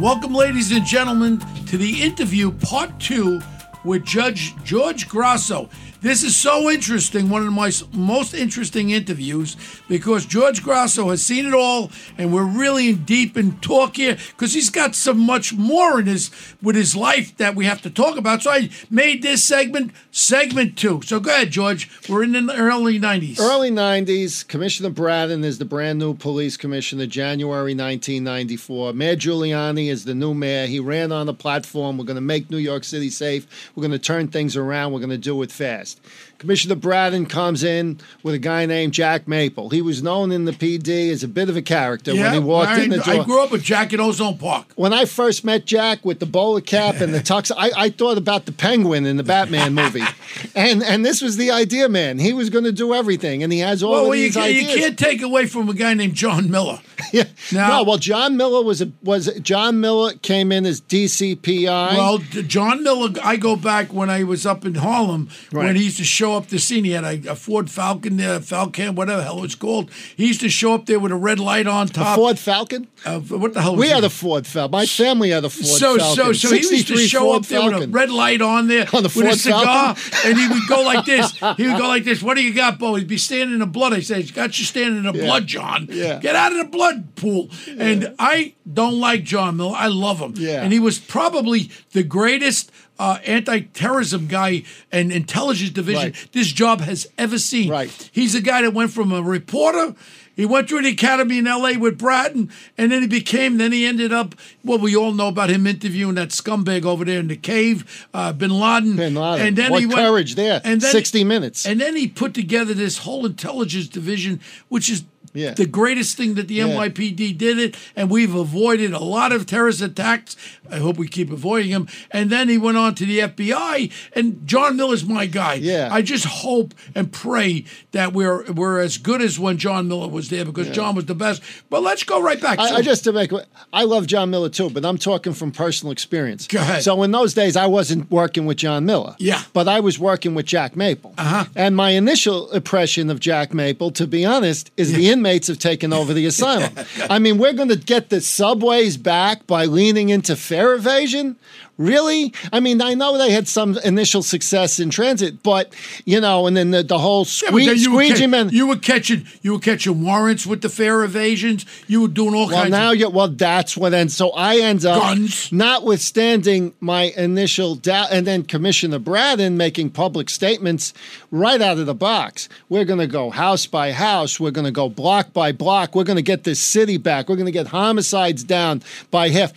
Welcome, ladies and gentlemen, to the interview part two with Judge George Grasso. This is so interesting, one of my most interesting interviews, because George Grasso has seen it all, and we're really deep in talk here, because he's got so much more in his with his life that we have to talk about. So I made this segment segment two. So go ahead, George. We're in the early '90s. Early 90s, Commissioner Bratton is the brand new police commissioner, January 1994. Mayor Giuliani is the new mayor. He ran on the platform. We're going to make New York City safe. We're going to turn things around. We're going to do it fast podcast Commissioner Bratton comes in with a guy named Jack Maple. He was known in the PD as a bit of a character when he walked I, in the door. I grew up with Jack at Ozone Park. when I first met Jack with the bowler cap and the tux, I, I thought about the penguin in the Batman movie, and and this was the idea, man. He was going to do everything, and he has all Well, you, these can't- you can't take away from a guy named John Miller. Yeah. Now- no, well, John Miller was a, was John Miller came in as DCPI. Well, John Miller, I go back when I was up in Harlem when he used to show up the scene. He had a, a Ford Falcon, uh, Falcon, whatever the hell it's called. He used to show up there with a red light on a top. Ford Falcon. Uh, what the hell? We it? had a Ford Falcon. My family had a Ford so Falcon. so so he used to show Ford up there with a red light on there On the with a Ford cigar, Falcon? and he would go like this. He would go like this. What do you got, Bo? He'd be standing in the blood. I said, got you standing in the blood, John. Yeah. Get out of the blood pool." And I don't like John Miller. I love him. Yeah. And he was probably the greatest. Uh, anti-terrorism guy and intelligence division Right. this job has ever seen. Right. He's a guy that went from a reporter. He went through the academy in L.A. with Bratton, and then he became. Then he ended up. Well, we all know about him interviewing that scumbag over there in the cave, uh, Bin Laden. Bin Laden. And then What he went, courage there. And then 60 minutes. And then he put together this whole intelligence division, which is. Yeah. The greatest thing that the Yeah. NYPD did it, and we've avoided a lot of terrorist attacks. I hope we keep avoiding them. And then he went on to the FBI, and John Miller's my guy. Yeah. I just hope and pray that we're we're as good as when John Miller was there because John was the best. But let's go right back. I, So- I just to make I love John Miller too, but I'm talking from personal experience. Go ahead. So in those days, I wasn't working with John Miller. Yeah. but I was working with Jack Maple. Uh-huh. And my initial impression of Jack Maple, to be honest, is the inmates have taken over the asylum. I mean, we're going to get the subways back by leaning into fare evasion. Really? I mean, I know they had some initial success in transit, but you know, and then the, the whole Yeah, but squee- then you were, squeegee man. you were catching you were catching warrants with the fare evasions. You were doing all Well, kinds. now of, you well, that's what ends. So I end up, Guns. notwithstanding my initial doubt, and then Commissioner Bratton making public statements right out of the box. We're going to go house by house. We're going to go block by block. We're going to get this city back. We're going to get homicides down by half.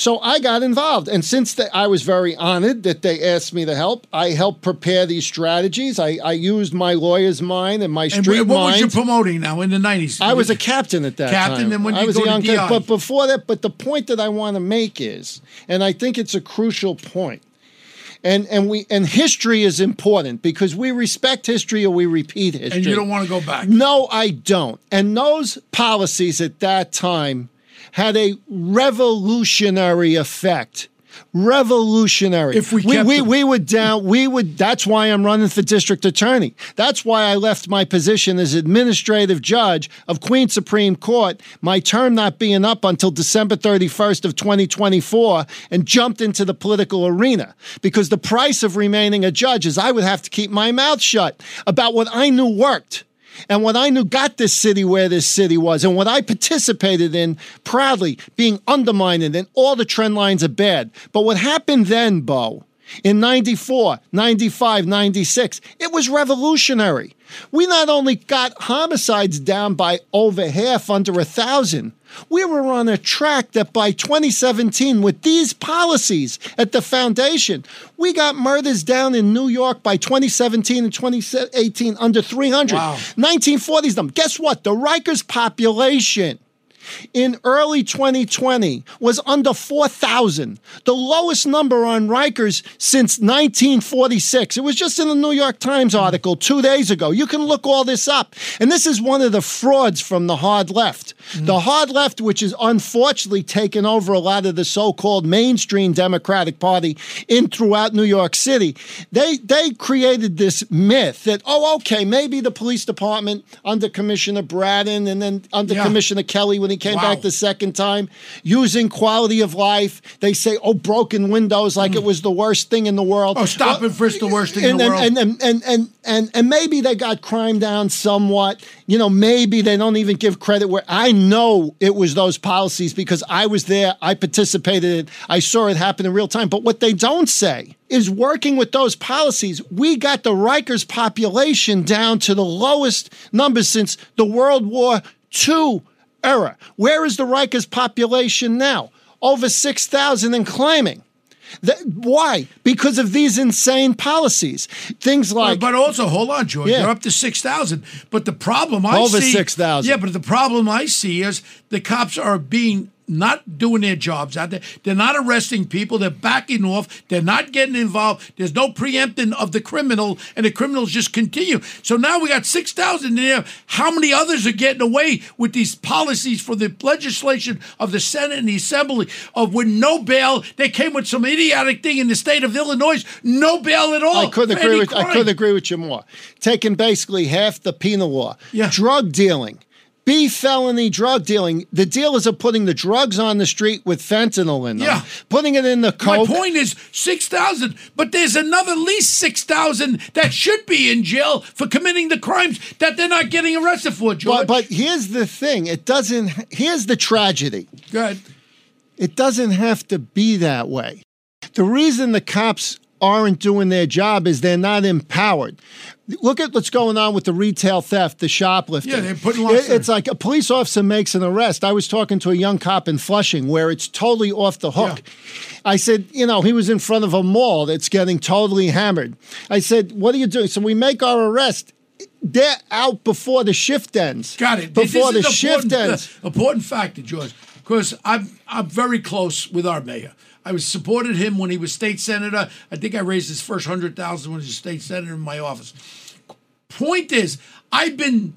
So I got involved, and since the, I was very honored that they asked me to help, I helped prepare these strategies. I, I used my lawyer's mind and my and street what was you promoting now in the nineties? I was a captain at that Captain, time. Captain, and when I you was go a young kid. But before that, but the point that I want to make is, and I think it's a crucial point, and and we and history is important because we respect history or we repeat history. and you don't want to go back. No, I don't. And those policies at that time had a revolutionary effect. Revolutionary. If we we, kept we, them. we would down, we would, that's why I'm running for district attorney. That's why I left my position as administrative judge of Queen Supreme Court, my term not being up until December 31st of 2024, and jumped into the political arena. Because the price of remaining a judge is I would have to keep my mouth shut about what I knew worked and what I knew got this city where this city was, and what I participated in proudly being undermined, and all the trend lines are bad. But what happened then, Bo, in 94, 95, 96, it was revolutionary. We not only got homicides down by over half, under a thousand, we were on a track that by 2017, with these policies at the foundation, we got murders down in New York by 2017 and 2018 under 300. Wow. 1940s them. Guess what? The Rikers population in early 2020 was under 4,000, the lowest number on Rikers since 1946. It was just in the New York Times article two days ago. You can look all this up. And this is one of the frauds from the hard left. Mm. The hard left, which is unfortunately taken over a lot of the so-called mainstream Democratic Party in throughout New York City, they they created this myth that oh okay maybe the police department under Commissioner Bratton and then under Yeah. Commissioner Kelly when he came Wow. back the second time using quality of life. They say oh broken windows like it mm. was the worst thing in the world. Oh, stop and frisk the worst thing in the and, world. And, and, and, and, and, and maybe they got crime down somewhat. You know, maybe they don't even give credit where I know it was those policies because I was there, I participated in it, I saw it happen in real time. But what they don't say is working with those policies, we got the Rikers population down to the lowest numbers since the World War II era. Where is the Rikers population now? Over 6,000 and climbing. That, why? Because of these insane policies. Things like but also, hold on, George. Yeah. You're up to six thousand. But the problem I Over see 6,000. Yeah, but the problem I see is the cops are being not doing their jobs out there. They're not arresting people. They're backing off. They're not getting involved. There's no preempting of the criminal, and the criminals just continue. So now we got six thousand there. How many others are getting away with these policies for the legislation of the Senate and the Assembly of with no bail? They came with some idiotic thing in the state of Illinois, no bail at all. I couldn't agree with I couldn't agree with you more. Taking basically half the penal law. Yeah. Drug dealing. B felony drug dealing. The dealers are putting the drugs on the street with fentanyl in them. Yeah. Putting it in the car. My point is 6,000, but there's another at least 6,000 that should be in jail for committing the crimes that they're not getting arrested for, But, George. but here's the thing. It doesn't here's the tragedy. Good. It doesn't have to be that way. The reason the cops aren't doing their job is they're not empowered. Look at what's going on with the retail theft, the shoplifting. Yeah, they're putting It- It's like a police officer makes an arrest. I was talking to a young cop in Flushing where it's totally off the hook. I said, you know, he was in front of a mall that's getting totally hammered. I said, what are you doing? So we make our arrest. They're out before the shift ends. Got it. Before the shift ends. uh, important factor, George, because I'm I'm very close with our mayor. I was supported him when he was state senator. I think I raised his first hundred thousand when he was state senator in my office. Point is, I've been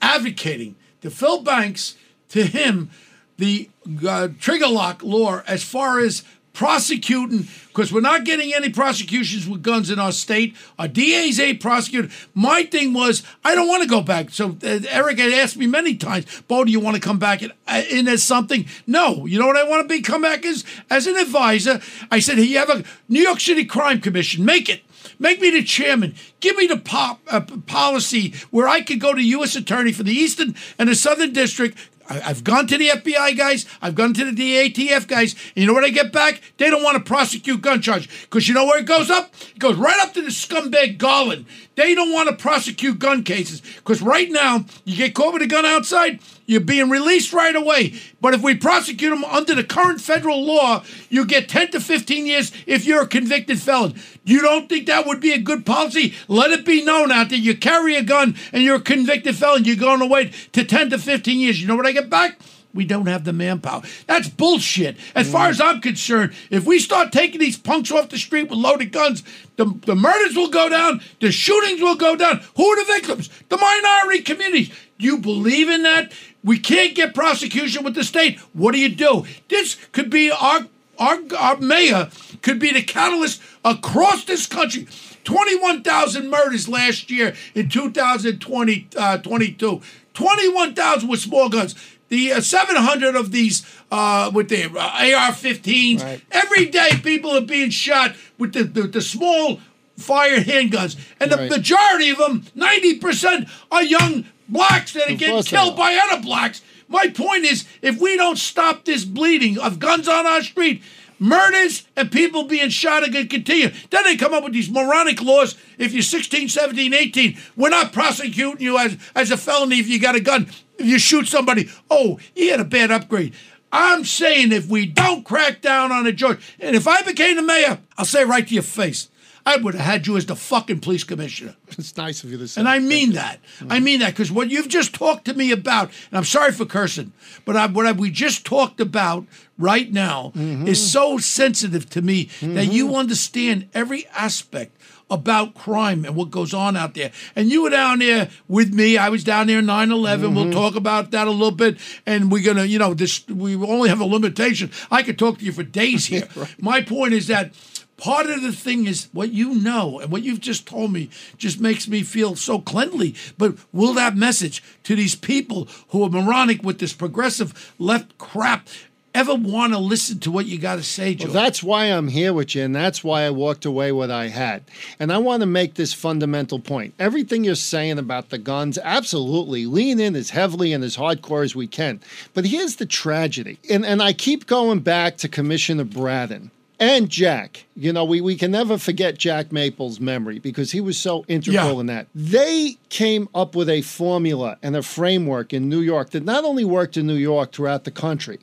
advocating to Phil Banks, to him, the uh, trigger lock law as far as prosecuting, because we're not getting any prosecutions with guns in our state. Our DAs ain't prosecuted. My thing was, I don't want to go back. So uh, Eric had asked me many times, Bo, do you want to come back in, uh, in as something? No. You know what I want to be? Come back as, as an advisor. I said, you have a New York City Crime Commission. Make it. Make me the chairman. Give me the pop, uh, policy where I could go to U.S. Attorney for the Eastern and the Southern District. I, I've gone to the FBI guys. I've gone to the DATF guys. And you know what I get back? They don't want to prosecute gun charge because you know where it goes up? It goes right up to the scumbag Garland. They don't want to prosecute gun cases because right now you get caught with a gun outside, you're being released right away. But if we prosecute them under the current federal law, you get 10 to 15 years if you're a convicted felon. You don't think that would be a good policy? Let it be known out there you carry a gun and you're a convicted felon, you're going to wait to 10 to 15 years. You know what I get back? We don't have the manpower. That's bullshit. As far as I'm concerned, if we start taking these punks off the street with loaded guns, the, the murders will go down, the shootings will go down. Who are the victims? The minority communities. You believe in that? We can't get prosecution with the state. What do you do? This could be our our, our mayor could be the catalyst across this country. 21,000 murders last year in 2020, uh, 22. 21,000 with small guns. The uh, 700 of these uh, with the uh, AR-15s. Every day, people are being shot with the, the, the small fired handguns, and the Right. majority of them, 90%, are young blacks that are getting killed by other blacks. My point is, if we don't stop this bleeding of guns on our street, murders and people being shot are going to continue. Then they come up with these moronic laws. If you're 16, 17, 18, we're not prosecuting you as, as a felony if you got a gun. If you shoot somebody, oh, he had a bad upgrade. I'm saying if we don't crack down on it, George, and if I became the mayor, I'll say right to your face, I would have had you as the fucking police commissioner. It's nice of you to say. And I mean that. I mean that because what you've just talked to me about, and I'm sorry for cursing, but I, what I, we just talked about right now Mm-hmm. is so sensitive to me that you understand every aspect about crime and what goes on out there. And you were down there with me. I was down there 9 11. Mm-hmm. We'll talk about that a little bit. And we're going to, you know, this we only have a limitation. I could talk to you for days here. My point is that Part of the thing is what you know and what you've just told me just makes me feel so cleanly. But will that message to these people who are moronic with this progressive left crap ever want to listen to what you got to say, Joe? Well, that's why I'm here with you, and that's why I walked away what I had. And I want to make this fundamental point. Everything you're saying about the guns, absolutely, lean in as heavily and as hardcore as we can. But here's the tragedy, and, and I keep going back to Commissioner Bratton. And Jack, you know, we, we can never forget Jack Maple's memory because he was so integral Yeah. in that. They came up with a formula and a framework in New York that not only worked in New York throughout the country,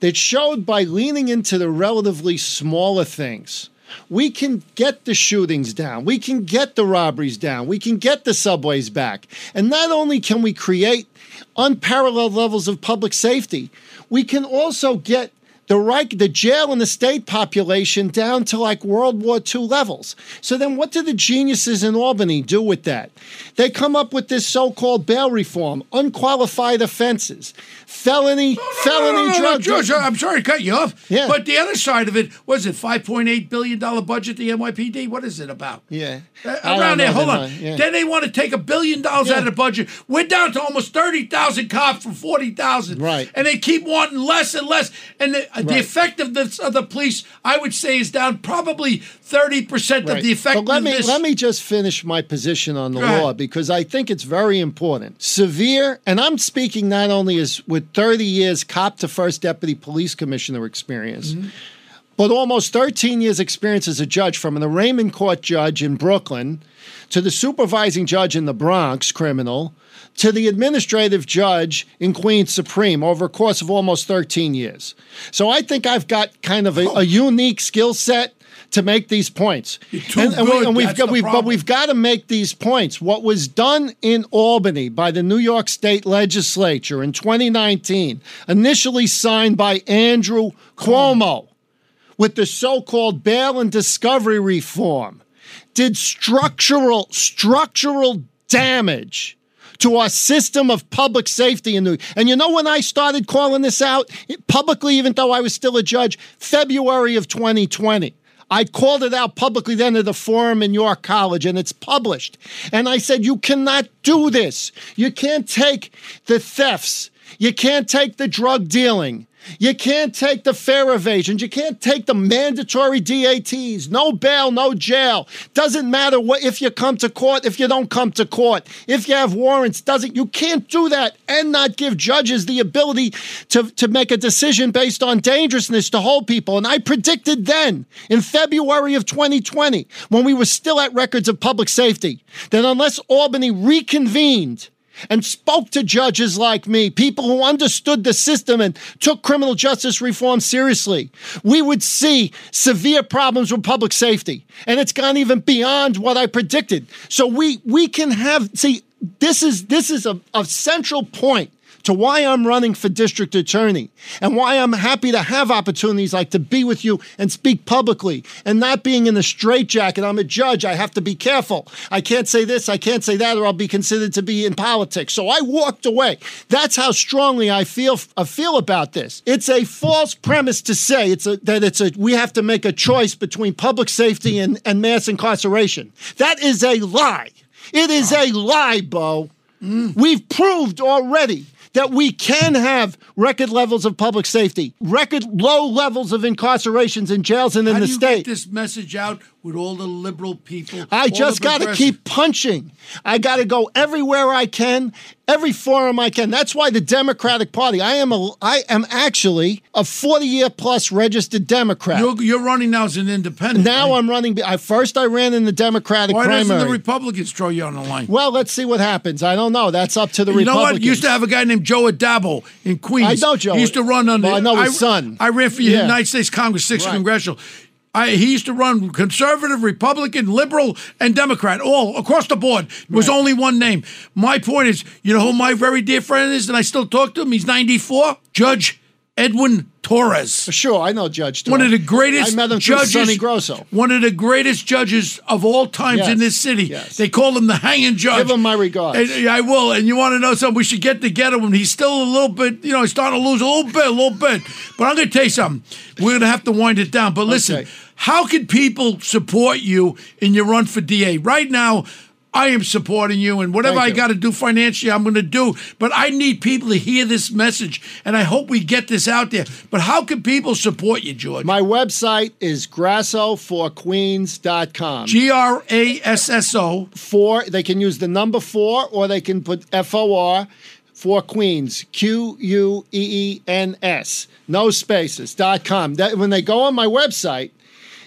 that showed by leaning into the relatively smaller things, we can get the shootings down, we can get the robberies down, we can get the subways back. And not only can we create unparalleled levels of public safety, we can also get the right the jail and the state population down to like World War II levels. So then what do the geniuses in Albany do with that? They come up with this so-called bail reform, unqualified offenses, felony, felony No, no, no, drug George, I'm sorry to cut you off. Yeah. But the other side of it was it five point eight billion dollar budget the NYPD. What is it about? Yeah. Uh, around there, hold on. yeah. Then they want to take a billion dollars Yeah. out of the budget. We're down to almost thirty thousand cops from forty thousand. Right. And they keep wanting less and less. And the, the Right. effectiveness of the police, I would say, is down probably thirty percent of Right. the But let effectiveness. me let me just finish my position on the Go ahead. law because I think it's very important. Severe, and I'm speaking not only as with 30 years cop to first deputy police commissioner experience, Mm-hmm. but almost 13 years experience as a judge from an arraignment court judge in Brooklyn to the supervising judge in the Bronx criminal to the administrative judge in Queens Supreme over a course of almost 13 years. So I think I've got kind of a, a unique skill set to make these points. And, and, we, and we've got we've but we've got to make these points. What was done in Albany by the New York State Legislature in 2019, initially signed by Andrew Cuomo, with the so-called bail and discovery reform, did structural structural damage to our system of public safety in And you know when I started calling this out publicly, even though I was still a judge, February of 2020. I called it out publicly then at the forum in York College, and it's published. And I said, You cannot do this. You can't take the thefts. You can't take the drug dealing. You can't take the fare evasions. You can't take the mandatory DATs. No bail, no jail. Doesn't matter what if you come to court, if you don't come to court, if you have warrants, doesn't you can't do that and not give judges the ability to, to make a decision based on dangerousness to hold people. And I predicted then in February of 2020, when we were still at records of public safety, that unless Albany reconvened and spoke to judges like me, people who understood the system and took criminal justice reform seriously, we would see severe problems with public safety. And it's gone even beyond what I predicted. So we we can have see this is this is a, a central point to why I'm running for district attorney and why I'm happy to have opportunities like to be with you and speak publicly and not being in the straitjacket. I'm a judge. I have to be careful. I can't say this, I can't say that, or I'll be considered to be in politics. So I walked away. That's how strongly I feel I feel about this. It's a false premise to say it's a, that it's a we have to make a choice between public safety and, and mass incarceration. That is a lie. It is a lie, Bo. Mm. We've proved already that we can have record levels of public safety, record low levels of incarcerations in jails and in How the do you state. get this message out with all the liberal people? I just got to keep punching. I got to go everywhere I can, every forum I can. That's why the Democratic Party. I am a. I am actually a forty-year plus registered Democrat. You're, you're running now as an independent. now right? I'm running. I first I ran in the Democratic Why primary. doesn't the Republicans throw you on the line? well, let's see what happens. I don't know. That's up to the You know Republicans. what? You used to have a guy named Joe Addabbo in Queens. I know Joe. He used to run under. Well. I know his son. I ran for Yeah. United States Congress, sixth Right. congressional. I, he used to run conservative, Republican, liberal, and Democrat, all across the board. It was only one name. My point is, you know who my very dear friend is, and I still talk to him. He's 94. Judge Edwin Torres. Sure, I know Judge. Torres. One of the greatest I met him judges, Sonny Grosso. one of the greatest judges of all times Yes, in this city. yes. They call him the hanging judge. Give him my regards. And I will. And you want to know something? We should get together when he's still a little bit, you know, he's starting to lose a little bit, a little bit. But I'm going to tell you something. We're going to have to wind it down. But listen, Okay. how can people support you in your run for DA? Right now, I am supporting you, and whatever Thank I got to do financially, I'm going to do. But I need people to hear this message, and I hope we get this out there. But how can people support you, George? My website is grassoforqueens.com. G R A S S O. four. They can use the number four, or they can put F O R for Queens. Q U E E N S. No spaces. dot com. That, when they go on my website,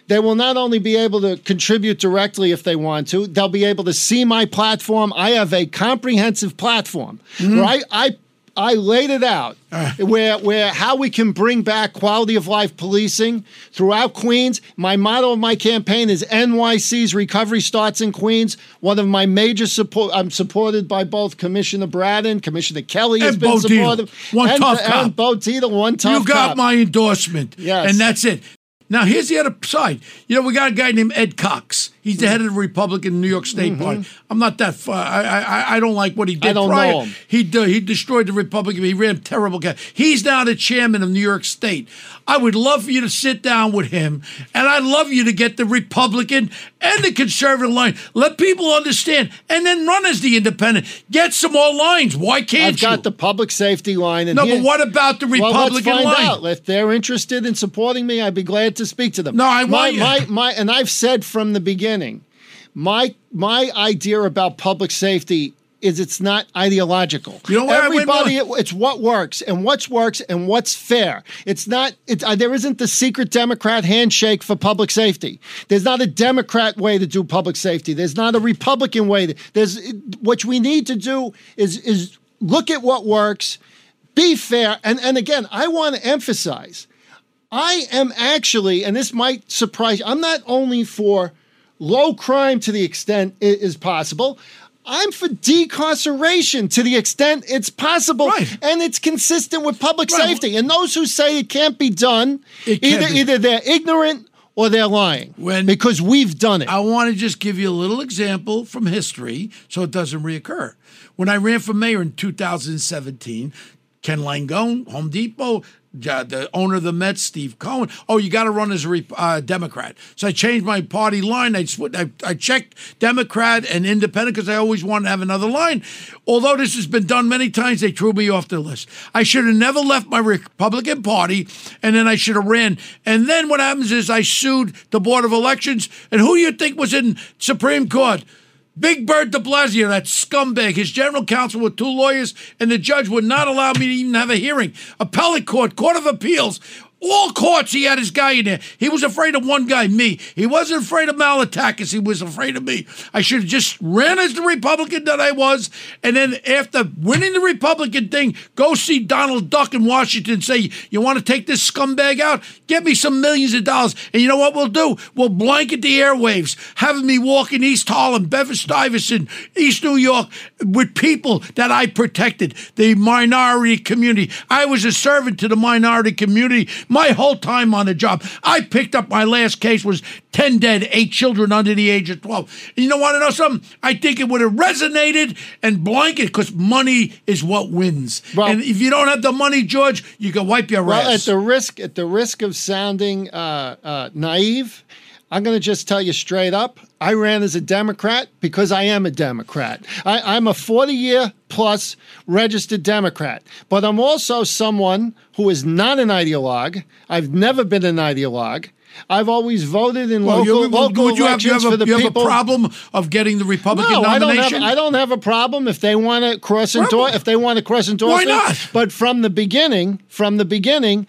they will not only be able to contribute directly if they want to, they'll be able to see my platform. I have a comprehensive platform mm-hmm. where I, I I laid it out uh. where where how we can bring back quality of life policing throughout Queens. My motto of my campaign is NYC's recovery starts in Queens. One of my major support I'm supported by both Commissioner Bratton, Commissioner Kelly has And been Bo supportive. One and, tough and cop. Bo Dietl, one tough you got cop. my endorsement. Yes. And that's it. Now, here's the other side. You know, we got a guy named Ed Cox. He's the head of the Republican New York State Party. I'm not that far. I, I I don't like what he did Mm-hmm. I don't prior. know him. He de- he destroyed the Republican. He ran terrible. Guy. He's now the chairman of New York State. I would love for you to sit down with him, and I'd love you to get the Republican and the conservative line. Let people understand, and then run as the independent. Get some more lines. Why can't you? I've got the public safety line. And no, here- but what about the Well, Republican let's find line? out. If they're interested in supporting me, I'd be glad to speak to them. No, I my, want you- my my and I've said from the beginning, my my idea about public safety is it's not ideological. You know where I went Everybody, wrong? it's what works and what's works and what's fair. It's not. It's uh, there isn't the secret Democrat handshake for public safety. There's not a Democrat way to do public safety. There's not a Republican way. To, there's what we need to do is is look at what works, be fair, and and again, I want to emphasize. I am actually, and this might surprise you, I'm not only for low crime to the extent it is possible. I'm for decarceration to the extent it's possible, Right. and it's consistent with public Right. safety. And those who say it can't be done, can't either be. either they're ignorant or they're lying. When- because we've done it. I want to just give you a little example from history so it doesn't reoccur. When I ran for mayor in 2017, Ken Langone, Home Depot, the owner of the Mets, Steve Cohen. Oh, you got to run as a uh, Democrat. So I changed my party line. I, sw- I, I checked Democrat and Independent because I always wanted to have another line. Although this has been done many times, they threw me off the list. I should have never left my Republican Party, and then I should have ran. And then what happens is I sued the Board of Elections, and who you think was in Supreme Court? Big Bird de Blasio, that scumbag, his general counsel with two lawyers, and the judge would not allow me to even have a hearing. Appellate court, court of appeals, all courts, he had his guy in there. He was afraid of one guy, me. He wasn't afraid of Malliotakis. He was afraid of me. I should have just ran as the Republican that I was, and then after winning the Republican thing, go see Donald Duck in Washington and say, you want to take this scumbag out? Get me some millions of dollars. And you know what we'll do? We'll blanket the airwaves, having me walk in East Harlem, Bedford Stuyvesant, East New York, with people that I protected, the minority community. I was a servant to the minority community my whole time on the job. I picked up my last case was 10 dead, eight children under the age of 12. And you know want to know something? I think it would have resonated and blanket because money is what wins. Well- and if you don't have the money, George, you can wipe your Well, at ass. the risk at the risk of sounding uh, uh, naive, I'm going to just tell you straight up. I ran as a Democrat because I am a Democrat. I, I'm a 40 year plus registered Democrat, but I'm also someone who is not an ideologue. I've never been an ideologue. I've always voted in Well, local, you- local would you have, you elections have, for a, the you have a problem of getting the Republican No, I don't nomination? have. I don't have a problem if they want to cross endorse. If they want to cross endorse, why not? But from the beginning, from the beginning,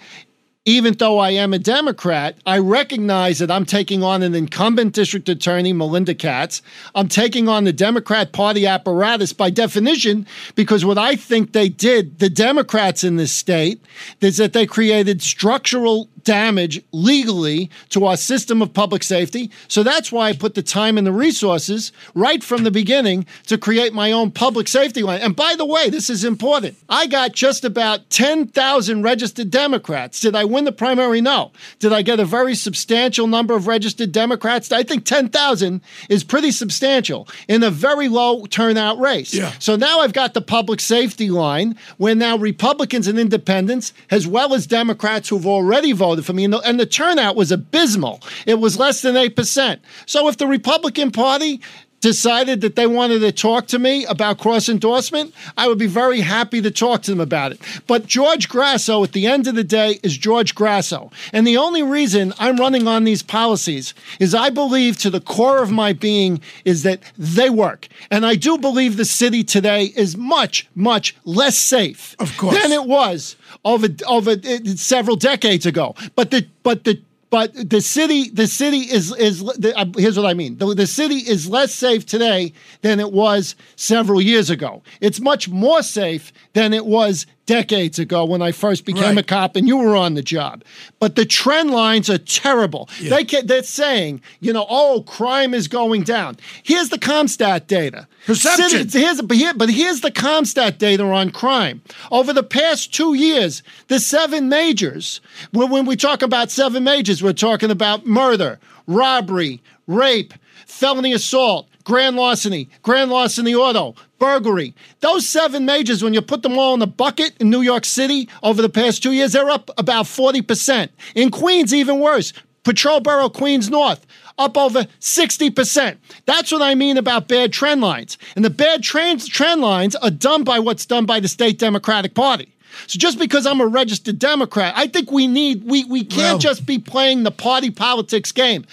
even though I am a Democrat, I recognize that I'm taking on an incumbent district attorney, Melinda Katz. I'm taking on the Democrat Party apparatus by definition, because what I think they did, the Democrats in this state, is that they created structural damage legally to our system of public safety. So that's why I put the time and the resources right from the beginning to create my own public safety line. And by the way, this is important. I got just about 10,000 registered Democrats. Did I win the primary? No. Did I get a very substantial number of registered Democrats? I think 10,000 is pretty substantial in a very low turnout race. Yeah. So now I've got the public safety line where now Republicans and independents, as well as Democrats who've already voted for me, and the, and the turnout was abysmal. It was less than 8%. So if the Republican Party decided that they wanted to talk to me about cross endorsement, I would be very happy to talk to them about it. But George Grasso, at the end of the day, is George Grasso. And the only reason I'm running on these policies is I believe to the core of my being is that they work. And I do believe the city today is much, much less safe Of course. than it was over over uh, several decades ago. But the but the but the city the city is is the, uh, here's what I mean. The, the city is less safe today than it was several years ago. It's much more safe than it was decades ago when I first became Right. a cop and you were on the job. But the trend lines are terrible. They can, they're saying, you know, oh, crime is going down. Here's the CompStat data. Perception. Citi- here's, but, here, but here's the CompStat data on crime. Over the past two years, the seven majors, when, when we talk about seven majors, we're talking about murder, robbery, rape, felony assault, grand larceny, grand larceny auto, burglary. Those seven majors, when you put them all in the bucket in New York City over the past two years, they're up about 40%. In Queens, even worse. Patrol Borough, Queens North, up over 60%. That's what I mean about bad trend lines. And the bad trend, trend lines are done by what's done by the state Democratic Party. So just because I'm a registered Democrat, I think we need we we can't Well- just be playing the party politics game.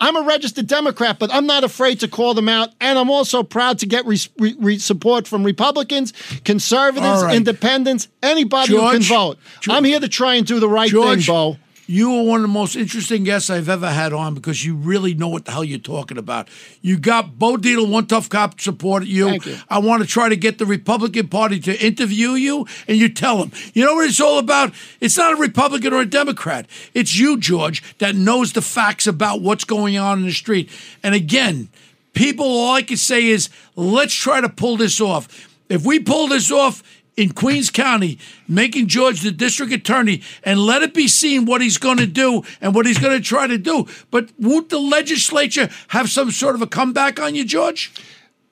I'm a registered Democrat, but I'm not afraid to call them out, and I'm also proud to get re- re- support from Republicans, conservatives, right. independents, anybody who can vote. George- I'm here to try and do the right George, thing, Bo. You are one of the most interesting guests I've ever had on because you really know what the hell you're talking about. You got Bo Dietl, one tough cop, supported you. Thank you. I want to try to get the Republican Party to interview you, and you tell them, you know what it's all about? It's not a Republican or a Democrat. It's you, George, that knows the facts about what's going on in the street. And again, people, all I can say is, let's try to pull this off. If we pull this off, in Queens County, making George the district attorney, and let it be seen what he's going to do and what he's going to try to do. But won't the legislature have some sort of a comeback on you, George?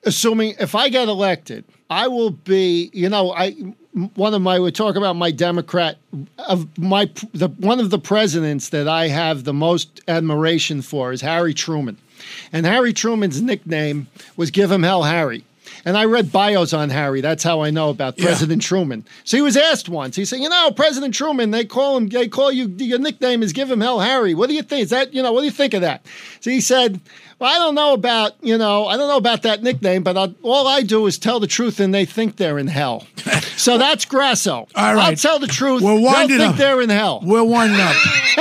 assuming if I get elected, I will be, you know, I one of my we talk about my Democrat of my the one of the presidents that I have the most admiration for is Harry Truman. And Harry Truman's nickname was Give Him Hell Harry. And I read bios on Harry. That's how I know about Yeah. President Truman. So he was asked once. He said, "You know, President Truman, they call him. They call you. Your nickname is Give Him Hell Harry. What do you think? Is that you know? What do you think of that?" So he said, "Well, I don't know about you know. I don't know about that nickname, but I, all I do is tell the truth, and they think they're in hell. so that's Grasso. All right. I'll tell the truth. We're They'll winding think up. they're in hell. We're winding up.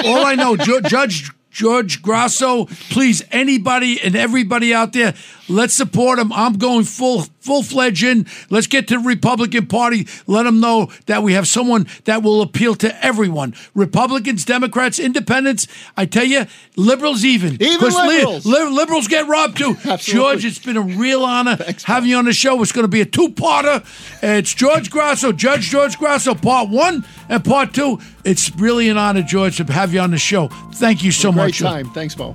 All I know, Ju- Judge George Grasso, please, anybody and everybody out there, let's support him. I'm going full full fledged in. Let's get to the Republican Party. Let them know that we have someone that will appeal to everyone. Republicans, Democrats, Independents. I tell you, liberals even. Even li- liberals. li- liberals get robbed too. George, it's been a real honor having you on the show. It's going to be a two-parter. It's George Grasso, Judge George Grasso, part one and part two. It's really an honor, George, to have you on the show. Thank you so much. Great time. Thanks, Bo.